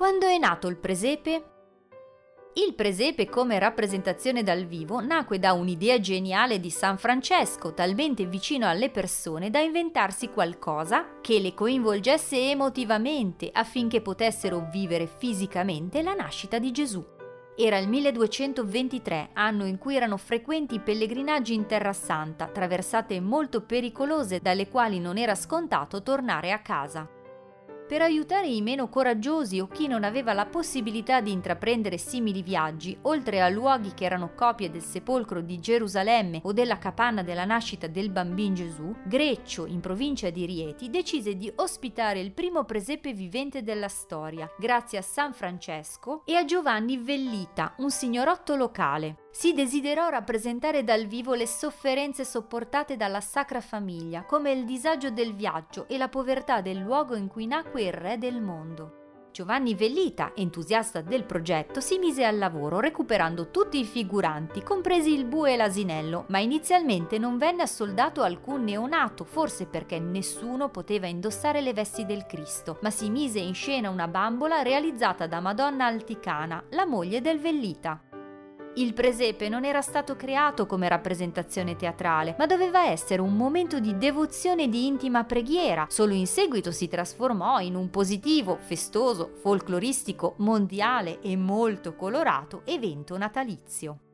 Quando è nato il presepe? Il presepe come rappresentazione dal vivo nacque da un'idea geniale di San Francesco, talmente vicino alle persone da inventarsi qualcosa che le coinvolgesse emotivamente affinché potessero vivere fisicamente la nascita di Gesù. Era il 1223, anno in cui erano frequenti i pellegrinaggi in Terra Santa, traversate molto pericolose dalle quali non era scontato tornare a casa per aiutare i meno coraggiosi o chi non aveva la possibilità di intraprendere simili viaggi, oltre a luoghi che erano copie del sepolcro di Gerusalemme o della capanna della nascita del bambino Gesù, Greccio, in provincia di Rieti, decise di ospitare il primo presepe vivente della storia, grazie a San Francesco e a Giovanni Vellita, un signorotto locale. Si desiderò rappresentare dal vivo le sofferenze sopportate dalla Sacra Famiglia, come il disagio del viaggio e la povertà del luogo in cui nacque il Re del mondo. Giovanni Vellita, entusiasta del progetto, si mise al lavoro recuperando tutti i figuranti, compresi il bue e l'asinello, ma inizialmente non venne assoldato alcun neonato, forse perché nessuno poteva indossare le vesti del Cristo, ma si mise in scena una bambola realizzata da Madonna Alticana, la moglie del Vellita. Il presepe non era stato creato come rappresentazione teatrale, ma doveva essere un momento di devozione e di intima preghiera. Solo in seguito si trasformò in un positivo, festoso, folcloristico, mondiale e molto colorato evento natalizio.